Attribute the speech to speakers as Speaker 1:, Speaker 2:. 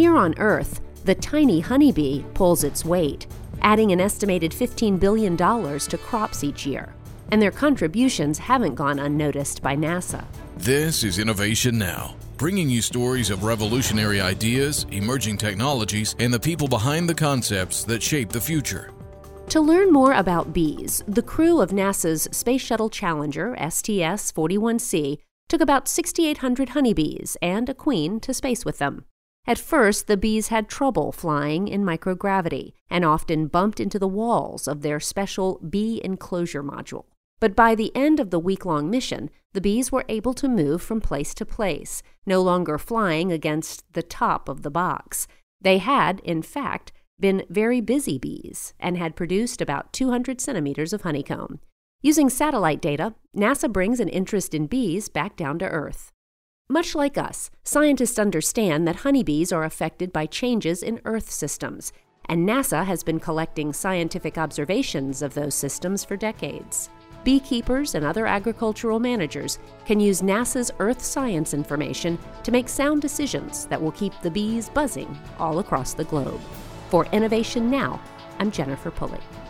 Speaker 1: here on Earth, the tiny honeybee pulls its weight, adding an estimated $15 billion to crops each year. And their contributions haven't gone unnoticed by NASA.
Speaker 2: This is Innovation Now, bringing you stories of revolutionary ideas, emerging technologies, and the people behind the concepts that shape the future.
Speaker 1: To learn more about bees, the crew of NASA's Space Shuttle Challenger STS 41C took about 6,800 honeybees and a queen to space with them. At first, the bees had trouble flying in microgravity and often bumped into the walls of their special bee enclosure module. But by the end of the week long mission, the bees were able to move from place to place, no longer flying against the top of the box. They had, in fact, been very busy bees and had produced about 200 centimeters of honeycomb. Using satellite data, NASA brings an interest in bees back down to Earth. Much like us, scientists understand that honeybees are affected by changes in Earth systems, and NASA has been collecting scientific observations of those systems for decades. Beekeepers and other agricultural managers can use NASA's Earth science information to make sound decisions that will keep the bees buzzing all across the globe. For Innovation Now, I'm Jennifer Pulley.